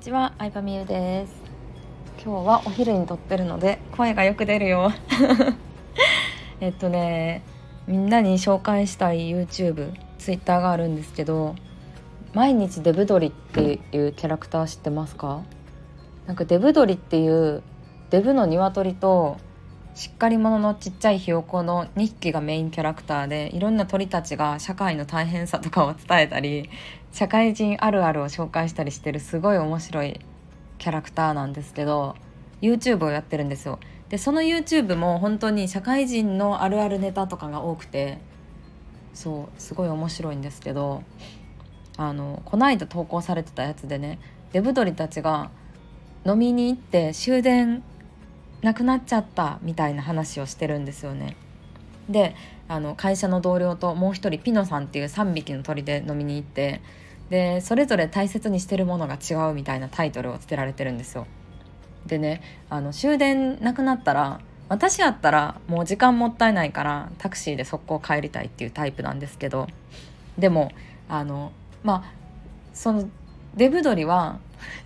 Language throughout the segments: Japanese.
ちは、アイパミユです。今日はお昼に撮ってるので声がよく出るよ。えっとねみんなに紹介したい YouTube、Twitter があるんですけど毎日デブドリっていうキャラクター知ってますか？なんかデブドリっていうデブの鶏としっかり者のちっちゃいひよこの2匹がメインキャラクターでいろんな鳥たちが社会の大変さとかを伝えたり社会人あるあるを紹介したりしてるすごい面白いキャラクターなんですけど YouTube をやってるんですよ。でその YouTube も本当に社会人のあるあるネタとかが多くてそうすごい面白いんですけどあのこの間投稿されてたやつでねデブ鳥たちが飲みに行って終電なくなっちゃったみたいな話をしてるんですよね。であの会社の同僚ともう一人ピノさんっていう3匹の鳥で飲みに行ってでそれぞれ大切にしてるものが違うみたいなタイトルをつけられてるんですよ。でねあの終電なくなったら私やったらもう時間もったいないからタクシーで速攻帰りたいっていうタイプなんですけどでもあのまあそのデブ鳥は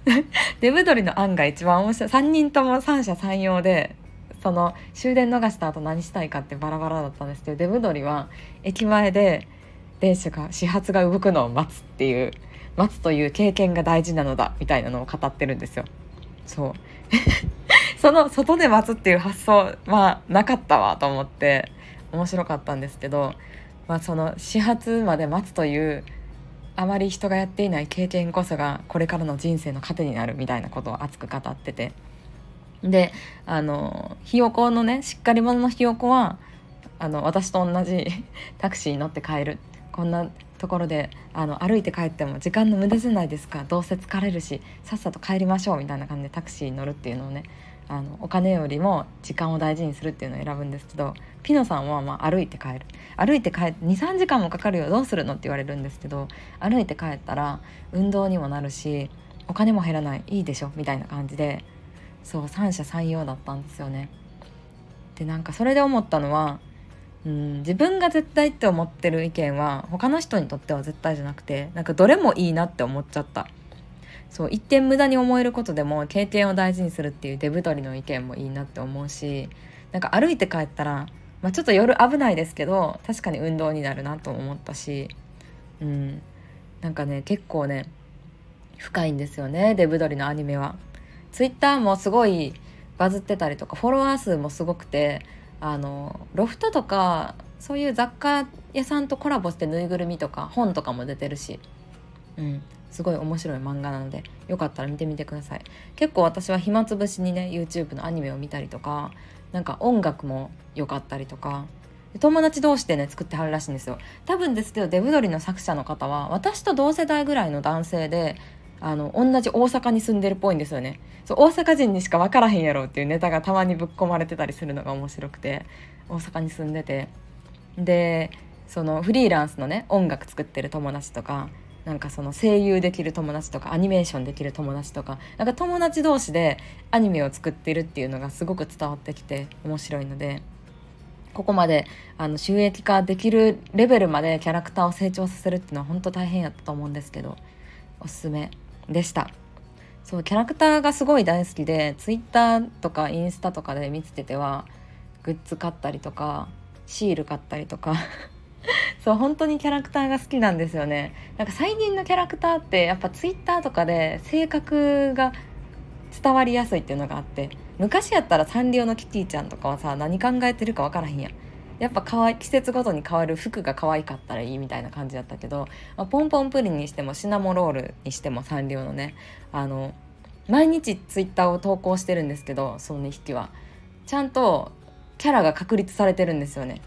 デブ鳥の案が一番面白い3人とも三者三様でその終電逃した後何したいかってバラバラだったんですけどデブ鳥は駅前で電車が始発が動くのを待つっていう待つという経験が大事なのだみたいなのを語ってるんですよ。そう その外で待つっていう発想はなかったわと思って面白かったんですけど、まあ、その始発まで待つというあまり人がやっていない経験こそがこれからの人生の糧になるみたいなことを熱く語ってて。であのひよこのねしっかり者のひよこはあの私と同じ タクシーに乗って帰る。こんなところであの歩いて帰っても時間の無駄じゃないですか。どうせ疲れるしさっさと帰りましょうみたいな感じでタクシーに乗るっていうのをねあのお金よりも時間を大事にするっていうのを選ぶんですけどピノさんはま歩いて帰る歩いて帰って23時間もかかるよどうするのって言われるんですけど歩いて帰ったら運動にもなるしお金も減らないいいでしょ？みたいな感じでそう三者三様だったんですよね。でなんかそれで思ったのはうん自分が絶対って思ってる意見は他の人にとっては絶対じゃなくてなんかどれもいいなって思っちゃった。そう一点無駄に思えることでも経験を大事にするっていうデブ取りの意見もいいなって思うしなんか歩いて帰ったら、まあ、ちょっと夜危ないですけど確かに運動になるなと思ったしうんなんかね結構ね深いんですよねデブ取りのアニメは。ツイッターもすごいバズってたりとかフォロワー数もすごくてあのロフトとかそういう雑貨屋さんとコラボしてぬいぐるみとか本とかも出てるし、うん、すごい面白い漫画なのでよかったら見てみてください。結構私は暇つぶしにね YouTube のアニメを見たりとかなんか音楽も良かったりとか友達同士でね作ってはるらしいんですよ。多分ですけどデブドリの作者の方は私と同世代ぐらいの男性であの同じ大阪に住んでるっぽいんですよね。そう大阪人にしか分からへんやろっていうネタがたまにぶっ込まれてたりするのが面白くて大阪に住んでて。でそのフリーランスのね音楽作ってる友達とかなんかその声優できる友達とかアニメーションできる友達とかなんか友達同士でアニメを作ってるっていうのがすごく伝わってきて面白いのでここまであの収益化できるレベルまでキャラクターを成長させるっていうのは本当大変やったと思うんですけどおすすめでした。そうキャラクターがすごい大好きで Twitter とかインスタとかで見つけてはグッズ買ったりとかシール買ったりとかそう本当にキャラクターが好きなんですよね。なんか最近のキャラクターってやっぱツイッターとかで性格が伝わりやすいっていうのがあって昔やったらサンリオのキティちゃんとかはさ何考えてるか分からへんやん。やっぱかわい季節ごとに変わる服が可愛かったらいいみたいな感じだったけど、まあ、ポンポンプリンにしてもシナモロールにしてもサンリオのねあの毎日ツイッターを投稿してるんですけどその2匹は。ちゃんとキャラが確立されてるんですよね。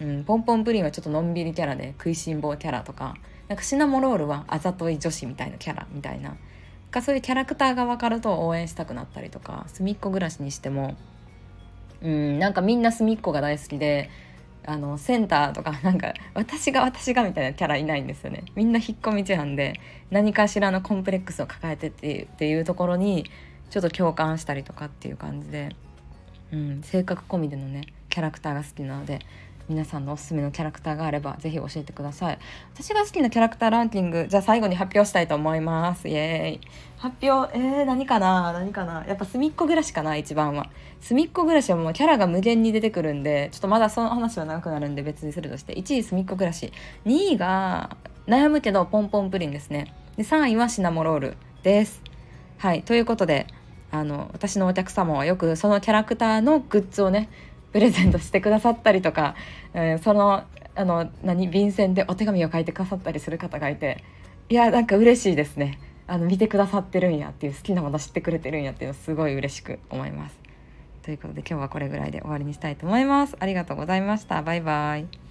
うん、ポンポンプリンはちょっとのんびりキャラで食いしん坊キャラとかなんかシナモロールはあざとい女子みたいなキャラみたいな。かそういうキャラクターが分かると応援したくなったりとか隅っこ暮らしにしても。うんなんかみんな隅っこが大好きであのセンターとか なんか私が私がみたいなキャラいないんですよね。みんな引っ込み思案で何かしらのコンプレックスを抱えてっていうていうところにちょっと共感したりとかっていう感じで、うん、性格込みでのねキャラクターが好きなので皆さんのおすすめのキャラクターがあればぜひ教えてください。私が好きなキャラクターランキングじゃあ最後に発表したいと思います。イエーイ。発表えー、何かな？何かな？やっぱ隅っこ暮らしかな一番は。隅っこ暮らしはもうキャラが無限に出てくるんでちょっとまだその話は長くなるんで別にするとして。1位隅っこ暮らし。2位が悩むけどポンポンプリンですね。で3位はシナモロールです。はいということであの私のお客様はよくそのキャラクターのグッズをねプレゼントしてくださったりとか、えー、そのあの何便箋でお手紙を書いてくださったりする方がいていやなんか嬉しいですねあの見てくださってるんやっていう好きなもの知ってくれてるんやっていうのすごい嬉しく思います。ということで今日はこれぐらいで終わりにしたいと思います。ありがとうございました。バイバイ。